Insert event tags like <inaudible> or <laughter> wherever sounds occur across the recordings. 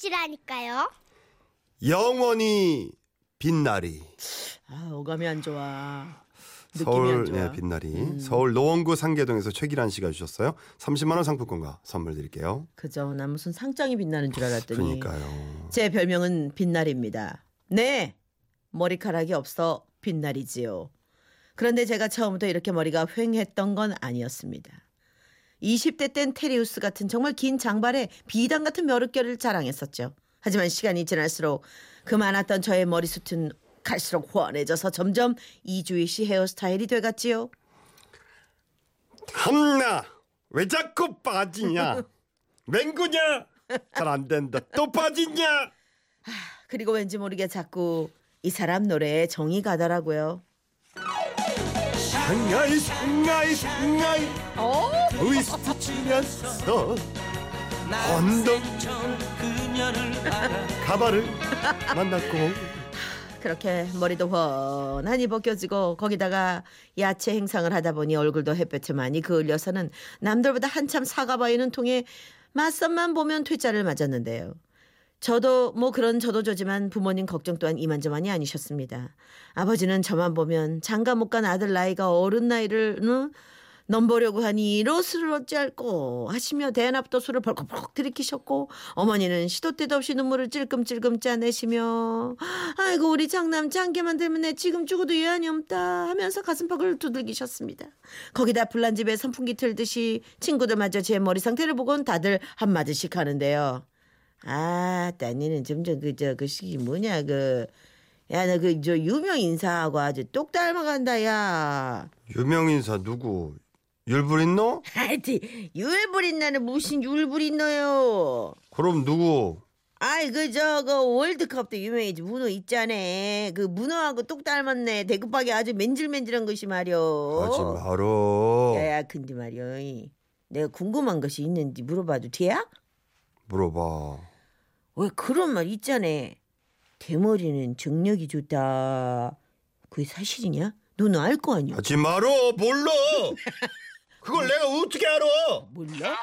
것이라니까요. 영원히 빛나리. 아, 어감이 안 좋아. 서울 안 좋아. 음. 네, 빛나리. 서울 노원구 상계동에서 최기란 씨가 주셨어요. 30만 원 상품권과 선물 드릴게요. 그죠. 난 무슨 상장이 빛나는 줄 알았더니 그러니까요. 제 별명은 빛날입니다. 네, 머리카락이 없어 빛날이지요. 그런데 제가 처음부터 이렇게 머리가 휑했던 건 아니었습니다. 20대 땐 테리우스 같은 정말 긴 장발에 비단 같은 멸을결을 자랑했었죠. 하지만 시간이 지날수록 그 많았던 저의 머리숱은 갈수록 훤해져서 점점 이주희 씨 헤어스타일이 돼갔지요. 한나 왜 자꾸 빠지냐? <laughs> 맹구냐? 잘 안 된다. 또 빠지냐? 그리고 왠지 모르게 자꾸 이 사람 노래에 정이 가더라고요. 상하이 상하이 상하이 어? 트위스트 치면서 언덕 가발을 만났고 그렇게 머리도 훤하니 벗겨지고 거기다가 야채 행상을 하다 보니 얼굴도 햇볕에 많이 그을려서는 남들보다 한참 사과바이는 통에 맞선만 보면 퇴짜를 맞았는데요. 저도 뭐 그런 저도 저지만 부모님 걱정 또한 이만저만이 아니셨습니다. 아버지는 저만 보면 장가 못 간 아들 나이가 어른 나이를 응? 넘보려고 하니 이로스를 어찌할꼬 하시며 대낮부터 술을 벌컥벌컥 들이키셨고 어머니는 시도 때도 없이 눈물을 찔끔찔끔 짜내시며 아이고 우리 장남 장기만 되면 내 지금 죽어도 유한이 없다 하면서 가슴팍을 두들기셨습니다. 거기다 불난 집에 선풍기 틀듯이 친구들마저 제 머리 상태를 보곤 다들 한마디씩 하는데요. 아, 따니는 점점 그저 그 시기 뭐냐 그야너그저 유명 인사하고 아주 똑 닮아간다 야. 유명 인사 누구? 율브린노? 하여튼 율부린나는 무슨 율부린너요? 그럼 누구? 아이 그저그 월드컵 때 유명해지 문어 있잖아. 그 문어하고 똑 닮았네. 대급하게 아주 맨질맨질한 것이 말이여. 하지 말어. 야야 근데 말이여. 내가 궁금한 것이 있는지 물어봐도 돼야? 물어봐. 왜 그런 말 있잖아. 대머리는 정력이 좋다. 그게 사실이냐? 너는 알 거 아니야? 하지 말어. 몰라. <laughs> 그걸 내가 어떻게 알아? 몰라?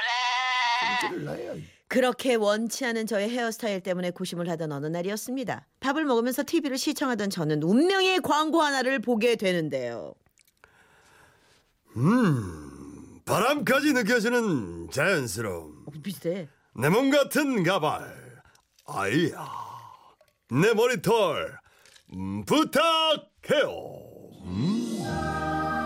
나야. 그렇게 원치 않은 저의 헤어스타일 때문에 고심을 하던 어느 날이었습니다. 밥을 먹으면서 TV를 시청하던 저는 운명의 광고 하나를 보게 되는데요. 음, 바람까지 느껴지는 자연스러움. 어, 비슷해. 내 몸 같은 가발. 아이야. 내 머리털. 음, 부탁해요.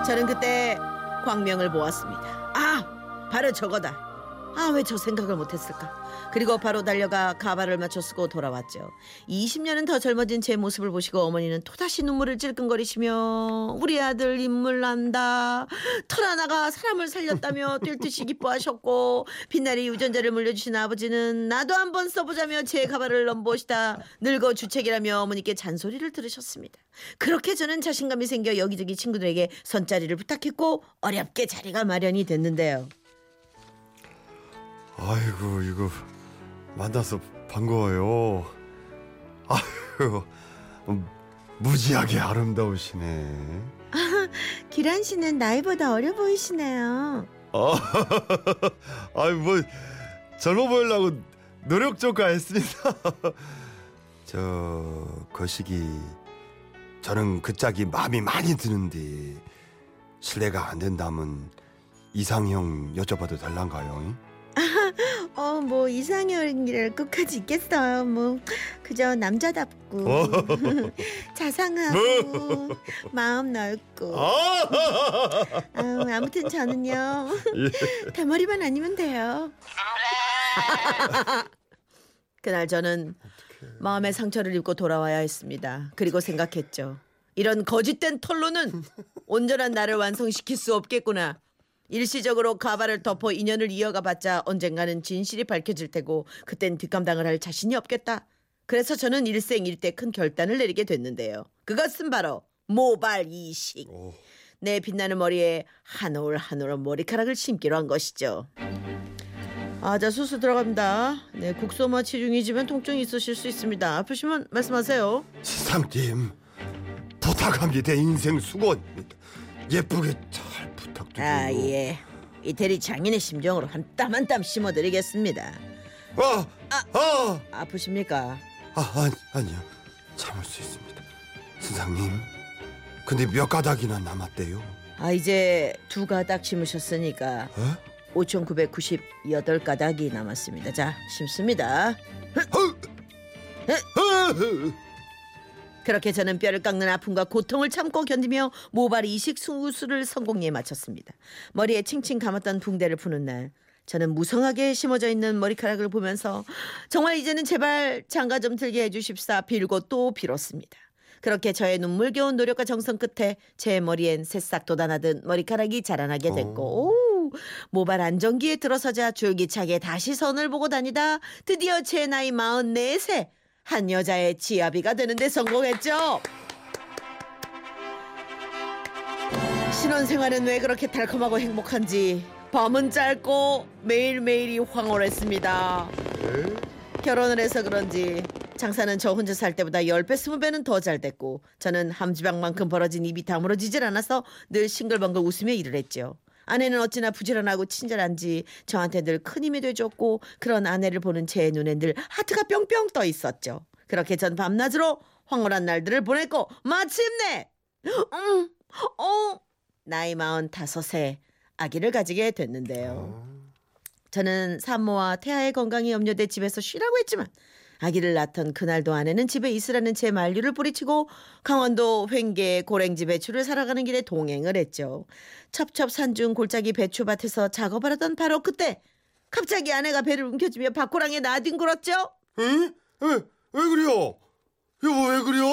저는 그때 광명을 보았습니다. 아, 바로 저거다. 아, 왜 저 생각을 못했을까? 그리고 바로 달려가 가발을 맞춰 쓰고 돌아왔죠. 20년은 더 젊어진 제 모습을 보시고 어머니는 또다시 눈물을 찔끔거리시며 우리 아들 인물 난다. 털 하나가 사람을 살렸다며 <laughs> 뛸 듯이 기뻐하셨고 빛나리 유전자를 물려주신 아버지는 나도 한번 써보자며 제 가발을 넘보시다 늙어 주책이라며 어머니께 잔소리를 들으셨습니다. 그렇게 저는 자신감이 생겨 여기저기 친구들에게 선자리를 부탁했고 어렵게 자리가 마련이 됐는데요. 아이고 이거 만나서 반가워요. 아유 음, 무지하게 아름다우시네. <laughs> 기란 씨는 나이보다 어려 보이시네요. 아, <laughs> 아이 뭐 젊어 보이려고 노력 조가 했습니다. <laughs> 저 거시기 저는 그 짝이 마음이 많이 드는데 실례가 안 된다면 이상형 여쭤봐도 될란가요? 어, 뭐 이상형이랄 끝까지 있겠어요. 뭐 그저 남자답고 <laughs> 자상하고 마음 넓고 아! 아, 아무튼 저는요 <laughs> 대머리만 아니면 돼요. <laughs> 그날 저는 마음의 상처를 입고 돌아와야 했습니다. 그리고 생각했죠. 이런 거짓된 털로는 온전한 나를 완성시킬 수 없겠구나. 일시적으로 가발을 덮어 인연을 이어가 봤자 언젠가는 진실이 밝혀질 테고 그땐 뒷감당을 할 자신이 없겠다. 그래서 저는 일생일대 큰 결단을 내리게 됐는데요. 그것은 바로 모발 이식. 오. 내 빛나는 머리에 한 올 한 올 머리카락을 심기로 한 것이죠. 아, 자 수술 들어갑니다. 네, 국소마 치중이지만 통증이 있으실 수 있습니다. 아프시면 말씀하세요. 시상님 부탁합니다. 인생 수고입니다. 예쁘게 잘 부탁드려요. 아, 예. 이태리 장인의 심정으로 한 땀 한 땀 심어드리겠습니다. 아, 아, 아프십니까? 아, 아니, 아니요. 참을 수 있습니다. 선생님. 근데 몇 가닥이나 남았대요? 아 이제 두 가닥 심으셨으니까 어? 5,998가닥이 남았습니다. 자 심습니다. 그렇게 저는 뼈를 깎는 아픔과 고통을 참고 견디며 모발 이식 수술을 성공리에 마쳤습니다. 머리에 칭칭 감았던 붕대를 푸는 날 저는 무성하게 심어져 있는 머리카락을 보면서 정말 이제는 제발 장가 좀 들게 해주십사 빌고 또 빌었습니다. 그렇게 저의 눈물겨운 노력과 정성 끝에 제 머리엔 새싹 돋아나던 머리카락이 자라나게 됐고 오, 모발 안정기에 들어서자 줄기차게 다시 선을 보고 다니다 드디어 제 나이 44세 한 여자의 지아비가 되는데 성공했죠. 신혼생활은 왜 그렇게 달콤하고 행복한지 밤은 짧고 매일매일이 황홀했습니다. 결혼을 해서 그런지 장사는 저 혼자 살 때보다 10배, 20배는 더 잘 됐고 저는 함지방만큼 벌어진 입이 다물어지질 않아서 늘 싱글벙글 웃으며 일을 했죠. 아내는 어찌나 부지런하고 친절한지 저한테 늘 큰 힘이 돼줬고 그런 아내를 보는 제 눈엔 늘 하트가 뿅뿅 떠 있었죠. 그렇게 전 밤낮으로 황홀한 날들을 보냈고 마침내 음, 어, 나이 마흔 다섯에 아기를 가지게 됐는데요. 저는 산모와 태아의 건강이 염려돼 집에서 쉬라고 했지만 아기를 낳던 그날도 아내는 집에 있으라는 제 만류를 뿌리치고 강원도 횡계 고랭지 배추를 사러 가는 길에 동행을 했죠. 첩첩산중 골짜기 배추밭에서 작업을 하던 바로 그때 갑자기 아내가 배를 움켜쥐며 밭고랑에 나뒹굴었죠. 에? 왜, 왜 그래요? 여보, 왜 그래요?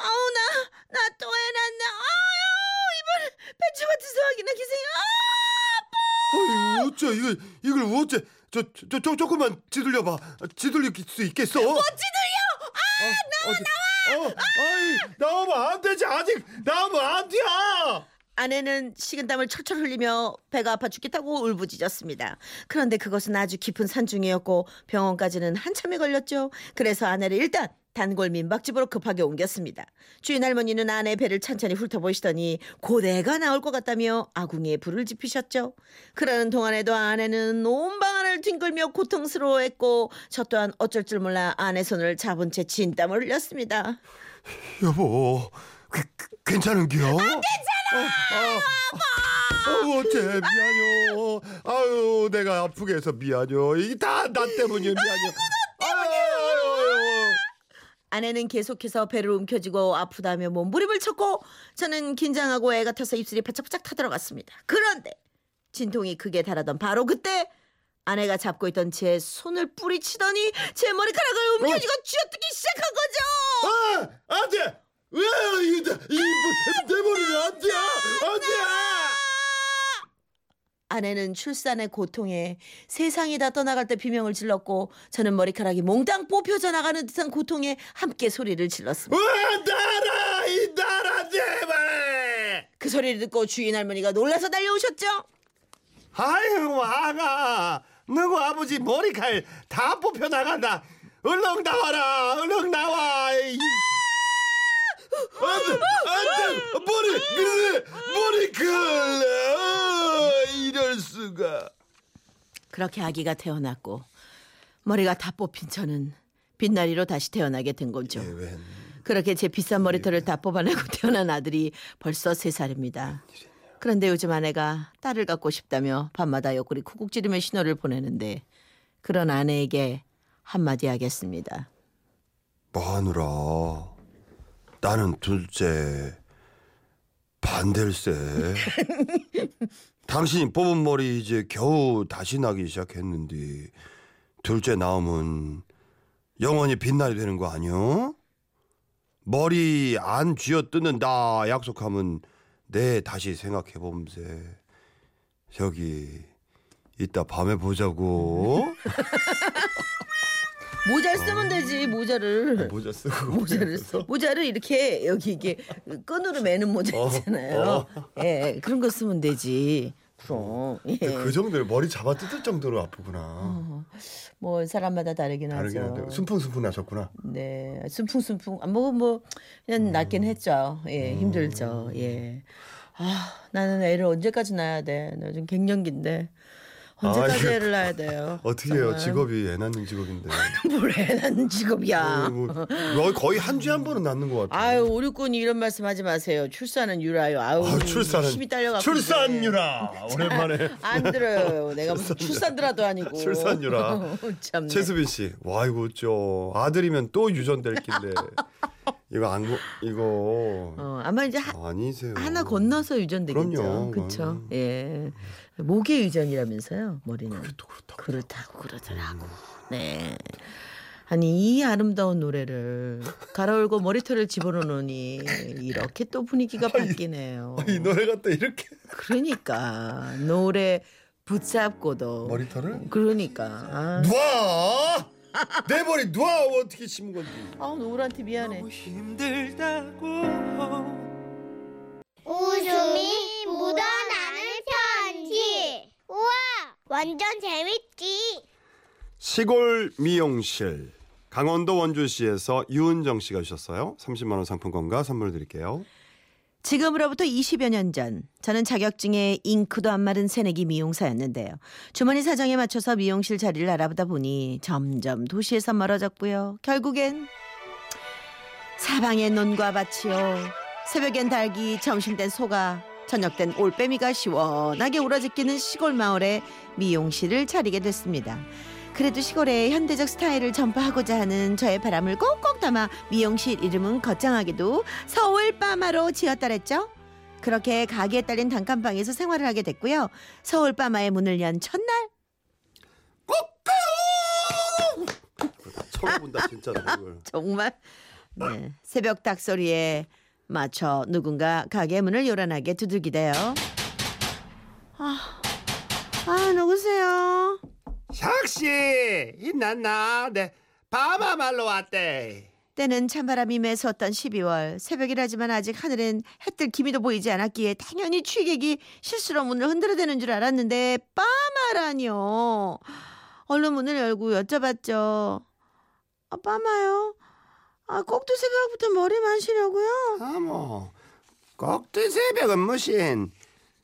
아우 나 나 또 해놨네. 아유 이번 배추밭에서 하기나 기생이 아 아유, 어째, 이걸, 이걸 어째, 저, 저, 저, 조금만 지들려봐. 지들릴 수 있겠어? 뭐 지들려. 아, 나와, 나와! 어, 아이, 나오면 안 되지, 아직! 나오면 안 돼! 아내는 식은땀을 철철 흘리며 배가 아파 죽겠다고 울부짖었습니다. 그런데 그것은 아주 깊은 산중이었고 병원까지는 한참이 걸렸죠. 그래서 아내를 일단 단골 민박집으로 급하게 옮겼습니다. 주인 할머니는 아내 배를 찬찬히 훑어보시더니 고대가 나올 것 같다며 아궁이에 불을 지피셨죠. 그러는 동안에도 아내는 온 방안을 뒹굴며 고통스러워했고 저 또한 어쩔 줄 몰라 아내 손을 잡은 채 진땀을 흘렸습니다. 여보, 그, 그, 괜찮은겨? 안 괜찮아! 아, 아, 아, 어째, 미안요. 아유, 내가 아프게 해서 미안요. 이게 다 나 때문이야, 미안요. 아내는 계속해서 배를 움켜쥐고 아프다며 몸부림을 쳤고 저는 긴장하고 애 같아서 입술이 바짝바짝 타들어갔습니다. 그런데 진통이 크게 달하던 바로 그때 아내가 잡고 있던 제 손을 뿌리치더니 제 머리카락을 움켜쥐고 쥐어뜯기 시작한 거죠. 아, 안 돼! 왜, 이거, 이, 내 머리는 안 돼! 안 돼! 아내는 출산의 고통에 세상이 다 떠나갈 때 비명을 질렀고 저는 머리카락이 몽땅 뽑혀져 나가는 듯한 고통에 함께 소리를 질렀습니다. 와, 나라! 이 나라, 제발! 그 소리를 듣고 주인 할머니가 놀라서 달려오셨죠. 아유, 아가. 너고 아버지 머리칼 다 뽑혀 나간다. 얼른 나와라, 얼른 나와. 이- 안 돼, 안 돼! 머리, 그래! 머리 칼! 아, 이럴 수가. 그렇게 아기가 태어났고 머리가 다 뽑힌 저는 빛나리로 다시 태어나게 된 거죠. 웬 그렇게 제 비싼 머리털을 다 뽑아내고 <laughs> 태어난 아들이 벌써 세 살입니다. 그런데 요즘 아내가 딸을 갖고 싶다며 밤마다 옆구리 쿡쿡 찌르며 신호를 보내는데 그런 아내에게 한마디 하겠습니다. 마누라, 나는 둘째 반댈세. <laughs> <laughs> 당신이 뽑은 머리 이제 겨우 다시 나기 시작했는데 둘째 나오면 영원히 빛나야 되는 거 아니여? 머리 안 쥐어 뜯는다 약속하면 내 다시 생각해 봄세. 저기 이따 밤에 보자고. <laughs> 모자를 쓰면 되지 모자를 모자 쓰고 <laughs> 모자를 쓰- 모자를 이렇게 여기 이게 끈으로 매는 모자 어, 있잖아요. 어. 예 그런 거 쓰면 되지. 그럼 예. 그 정도로 머리 잡아 뜯을 정도로 아프구나. 뭐 사람마다 다르긴 다르긴 하죠. 한데 숨풍숨풍 나셨구나. 네, 순풍순풍. 뭐뭐 뭐, 그냥 낫긴 했죠. 예, 힘들죠. 예. 아, 나는 애를 언제까지 낳아야 돼? 나좀 갱년기인데. 언제까지 이거 애를 낳아야 돼요? 어떻게 해요? 직업이 애 낳는 직업인데. 뭘 애 낳는 직업이야. 어, 뭐, 뭐 거의 한 주에 한 번은 낳는 것 같아요. 아유 오류꾼이 이런 말씀 하지 마세요. 출산은 유라요. 아유 아, 출산은 힘이 딸려가고 출산 유라 오랜만에 안 들어요. 내가 무슨 출산드라도 아니고. 출산 유라. <laughs> 참. 최수빈 씨, 와 이거 어쩌 아들이면 또 유전될 낀데 <laughs> 이거 안 거- 이거 어, 아마 이제 하, 아니세요. 하나 건너서 유전되겠죠. 그렇죠. 예. 목의 유전이라면서요. 머리는. 또 그렇다고. 그렇다고 그러더라고. 네. 아니 이 아름다운 노래를 갈아올고 머리털을 집어넣으니 이렇게 또 분위기가 바뀌네요. 이 노래가 또 이렇게 그러니까 노래 붙잡고도 머리털을 그러니까 아, 놔! 내 머리 놔! 어떻게 심은 건지. 아 노을한테 미안해. 웃음이 완전 재밌지. 시골 미용실 강원도 원주시에서 유은정 씨가 주셨어요. 30만 원 상품권과 선물 드릴게요. 지금으로부터 20여 년 전, 저는 자격증에 잉크도 안 마른 새내기 미용사였는데요. 주머니 사정에 맞춰서 미용실 자리를 알아보다 보니 점점 도시에서 멀어졌고요. 결국엔 사방에 논과 밭이요. 새벽엔 닭이, 점심 땐 소가, 저녁땐 올빼미가 시원하게 우러지끼는 시골 마을에 미용실을 차리게 됐습니다. 그래도 시골의 현대적 스타일을 전파하고자 하는 저의 바람을 꼭꼭 담아 미용실 이름은 거창하게도 서울 빠마로 지었더랬죠. 그렇게 가게에 딸린 단칸방에서 생활을 하게 됐고요. 서울 빠마의 문을 연 첫날 처음 본다 진짜. 정말 네, 새벽 닭 소리에 맞춰 누군가 가게 문을 요란하게 두들기대요. 아, 아 누구세요? 샥씨 있났나? 네 바마 말로 왔대. 때는 찬바람이 매서웠던 12월 새벽이라지만 아직 하늘엔 해뜰 기미도 보이지 않았기에 당연히 취객이 실수로 문을 흔들어대는 줄 알았는데 빠마라니요. 얼른 문을 열고 여쭤봤죠. 아 빠마요? 아 꼭두 새벽부터 머리 마시려고요? 아 뭐 꼭두 새벽은 무신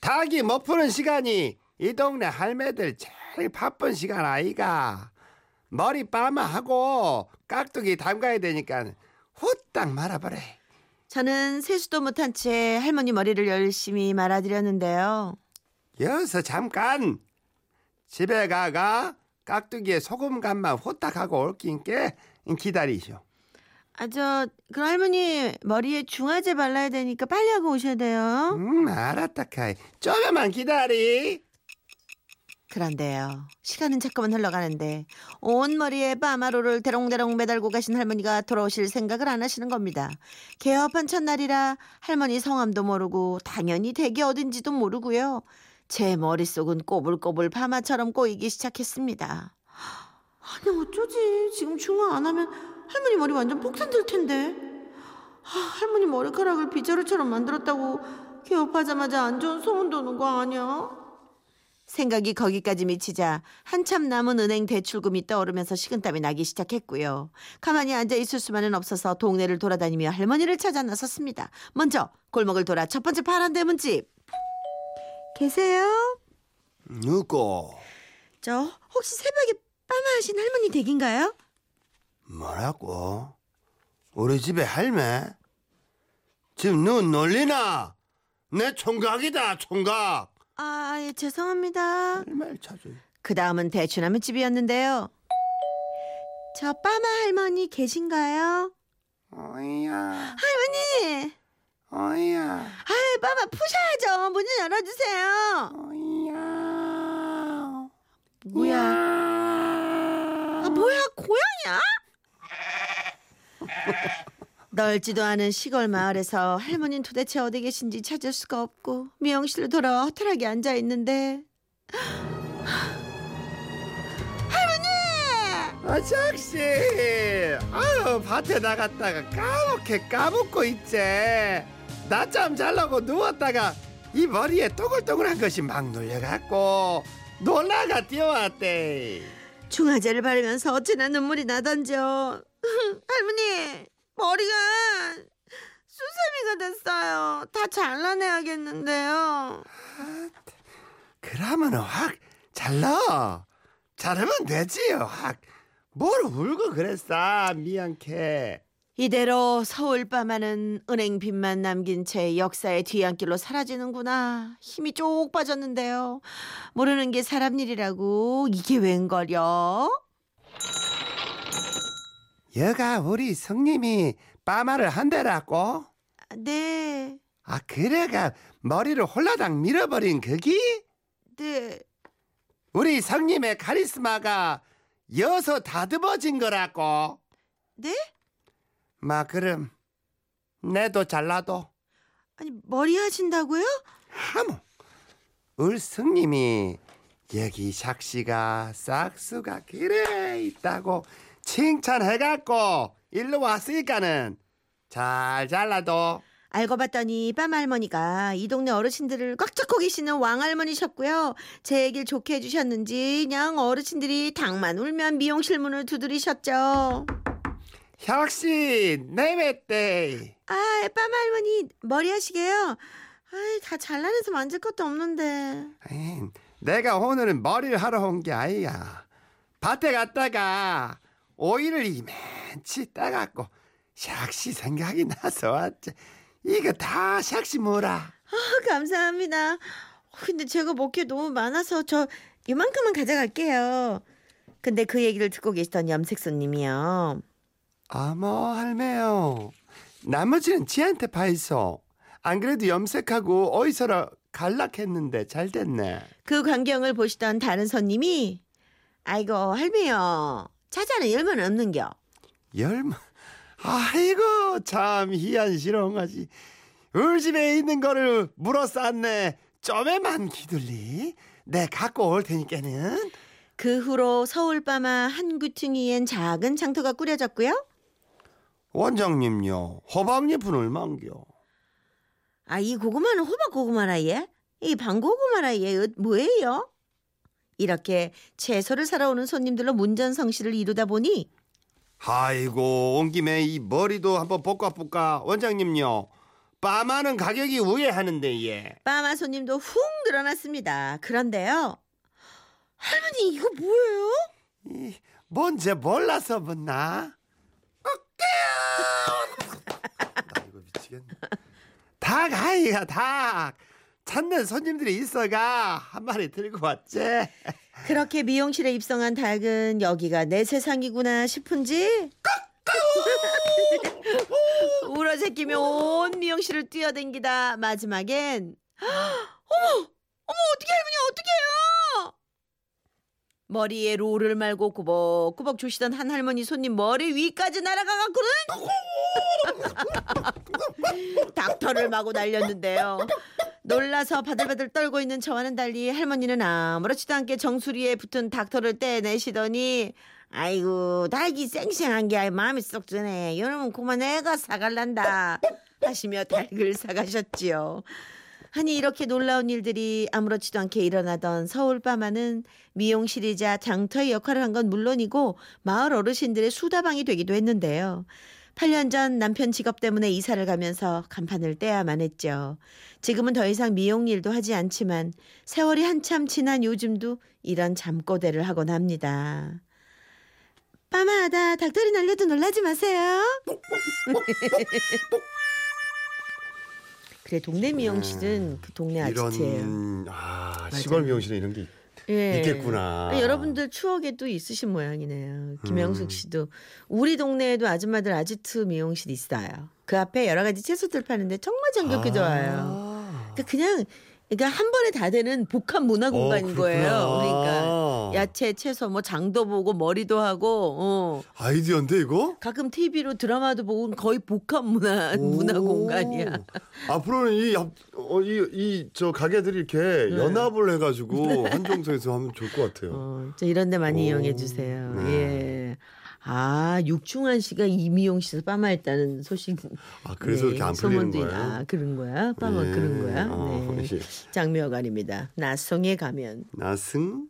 닭이 못 푸는 시간이 이 동네 할매들 제일 바쁜 시간 아이가 머리 빠마하고 깍두기 담가야 되니까 후딱 말아버려 저는 세수도 못한 채 할머니 머리를 열심히 말아드렸는데요. 여기서 잠깐 집에 가가 깍두기에 소금 간만 후딱 하고 올긴께 기다리시오 아 저 그 할머니 머리에 중화제 발라야 되니까 빨리 하고 오셔야 돼요. 음 알았다 카이 조금만 기다리 그런데요. 시간은 자꾸만 흘러가는데 온 머리에 빠마로를 대롱대롱 매달고 가신 할머니가 돌아오실 생각을 안 하시는 겁니다. 개업한 첫날이라 할머니 성함도 모르고 당연히 댁이 어딘지도 모르고요. 제 머릿속은 꼬불꼬불 파마처럼 꼬이기 시작했습니다. 아니 어쩌지? 지금 중화 안 하면 할머니 머리 완전 폭탄 들 텐데. 아, 할머니 머리카락을 빗자루처럼 만들었다고 개업하자마자 안 좋은 소문 도는 거 아니야? 생각이 거기까지 미치자 한참 남은 은행 대출금이 떠오르면서 식은땀이 나기 시작했고요. 가만히 앉아 있을 수만은 없어서 동네를 돌아다니며 할머니를 찾아 나섰습니다. 먼저 골목을 돌아 첫 번째 파란 대문집. 계세요? 누구 저 혹시 새벽에 빠마하신 할머니 댁인가요? 뭐라고? 우리 집에 할매? 지금 눈 놀리나? 내 총각이다 총각 아, 예, 죄송합니다. 할매를 찾아 그 다음은 대추나무 집이었는데요. 저 빠마 할머니 계신가요? 어이야 할머니! 어이야 아이, 빠마 푸셔야죠. 문좀 열어주세요. 어이야 뭐야? 아, 뭐야, 고양이야? 넓지도 않은 시골 마을에서 할머니는 도대체 어디 계신지 찾을 수가 없고 미용실로 돌아와 허탈하게 앉아 있는데. 할머니! 아작씨. 아유 밭에 나갔다가 까맣게 까먹고 있지. 낮잠 잘라고 누웠다가 이 머리에 또글또글한 것이 막 눌려갖고 놀라가 뛰어왔대. 중화제를 바르면서 어찌나 눈물이 나던지요. <laughs> 할머니 머리가 수세미가 됐어요. 다 잘라내야겠는데요. 그러면 확 잘라. 자르면 되지요. 아, 뭘 울고 그랬어. 미안해. 이대로 서울 밤하는 은행 빚만 남긴 채 역사의 뒤안길로 사라지는구나. 힘이 쭉 빠졌는데요. 모르는 게 사람 일이라고 이게 웬걸요? 여가 우리 성님이 빠마를 한대라고? 네, 아 그래가 머리를 홀라당 밀어버린 그기? 네. 우리 성님의 카리스마가 여서 다듬어진 거라고. 네? 마 그럼 내도 잘라도 아니 머리 하신다고요? 하모. 울 성님이 여기 샥씨가 싹수가 그래 있다고 칭찬해갖고 일로 왔으니까는 잘 잘라도 알고 봤더니 빰 할머니가 이 동네 어르신들을 꽉 잡고 계시는 왕 할머니셨고요. 제 얘기를 좋게 해주셨는지 그냥 어르신들이 닭만 울면 미용실 문을 두드리셨죠. 혁씨 내외때 아, 빰 할머니 머리 하시게요? 아이, 다 잘라내서 만질 것도 없는데. 내가 오늘은 머리를 하러 온 게 아니야 밭에 갔다가 오이를 이만치 따갖고 샥씨 생각이 나서 왔지 이거 다 샥씨 뭐라 아, 감사합니다. 근데 제가 먹기에 너무 많아서 저 이만큼만 가져갈게요. 근데 그 얘기를 듣고 계시던 염색 손님이요. 어머 할매요 나머지는 지한테 파이소 안 그래도 염색하고 어디서라 갈락했는데 잘 됐네 그 광경을 보시던 다른 손님이 아이고 할매요. 차자는 열면 없는겨. 열마 아이고 참 희한시렁하지 우리 집에 있는 거를 물어 쌌네 좀에만 기둘리 내 갖고 올 테니까는 그 후로 서울밤아 한 구퉁이엔 작은 장터가 꾸려졌고요. 원장님요 호박잎은 얼만겨 아, 이 고구마는 호박 고구마라 예? 이 방고구마라 예? 어, 뭐예요? 이렇게 채소를 사러 오는 손님들로 문전성시를 이루다 보니 아이고 온 김에 이 머리도 한번 볶아볼까 원장님요 빠마는 가격이 우회하는데 예 빠마 손님도 훅 늘어났습니다. 그런데요. 할머니 이거 뭐예요? 이, 뭔지 몰라서 묻나? <laughs> 나 이거 미치겠네. 닭 아이가 닭. 찾는 손님들이 있어가 한 마리 들고 왔지. 그렇게 미용실에 입성한 닭은 여기가 내 세상이구나 싶은지? 울어 제끼며 온 미용실을 뛰어댕기다. 마지막엔 어머! 어머 어떻게 할머니 어떻게 해요? 머리에 롤을 말고 꾸벅꾸벅 주시던 한 할머니 손님 머리 위까지 날아가갖고는 <laughs> 닥터를 마구 날렸는데요. 놀라서 바들바들 떨고 있는 저와는 달리 할머니는 아무렇지도 않게 정수리에 붙은 닥터를 떼내시더니 아이고 닭이 쌩쌩한 게 마음이 쏙 드네. 이러면 그만 애가 사갈란다 하시며 닭을 사가셨지요. 아니 이렇게 놀라운 일들이 아무렇지도 않게 일어나던 서울 밤하는 미용실이자 장터의 역할을 한 건 물론이고 마을 어르신들의 수다방이 되기도 했는데요. 8년 전 남편 직업 때문에 이사를 가면서 간판을 떼야만 했죠. 지금은 더 이상 미용 일도 하지 않지만 세월이 한참 지난 요즘도 이런 잠꼬대를 하곤 합니다. 빠마하다 닭다리 날려도 놀라지 마세요. <laughs> 그래 동네 미용실은 그 동네 아지트예요. 이런 아 맞아요. 시골 미용실에 이런 게 예. 있겠구나. 아니, 여러분들 추억에도 있으신 모양이네요. 김영숙 음. 씨도 우리 동네에도 아줌마들 아지트 미용실 있어요. 그 앞에 여러 가지 채소들 파는데 정말 정겹게 좋아요. 아. 그러니까 그냥 그러니까 한 번에 다 되는 복합 문화 공간인 어, 거예요. 그러니까 야채, 채소, 뭐 장도 보고 머리도 하고 어. 아이디어인데 이거? 가끔 TV로 드라마도 보고 거의 복합 문화 오. 문화 공간이야. 앞으로는 이이저 가게들이 이렇게 네. 연합을 해가지고 한정소에서 하면 좋을 것 같아요. 어, 저 이런 데 많이 오. 이용해 주세요. 네. 예. 아, 육중한 씨가 이미용실에서 빠마했다는 소식. 아 그래서 네, 이렇게 안 풀리는 거예요? 아, 그런 거야? 빠마 네. 그런 거야? 어, 네. 예. 장미여관입니다. 나송에 가면. 나승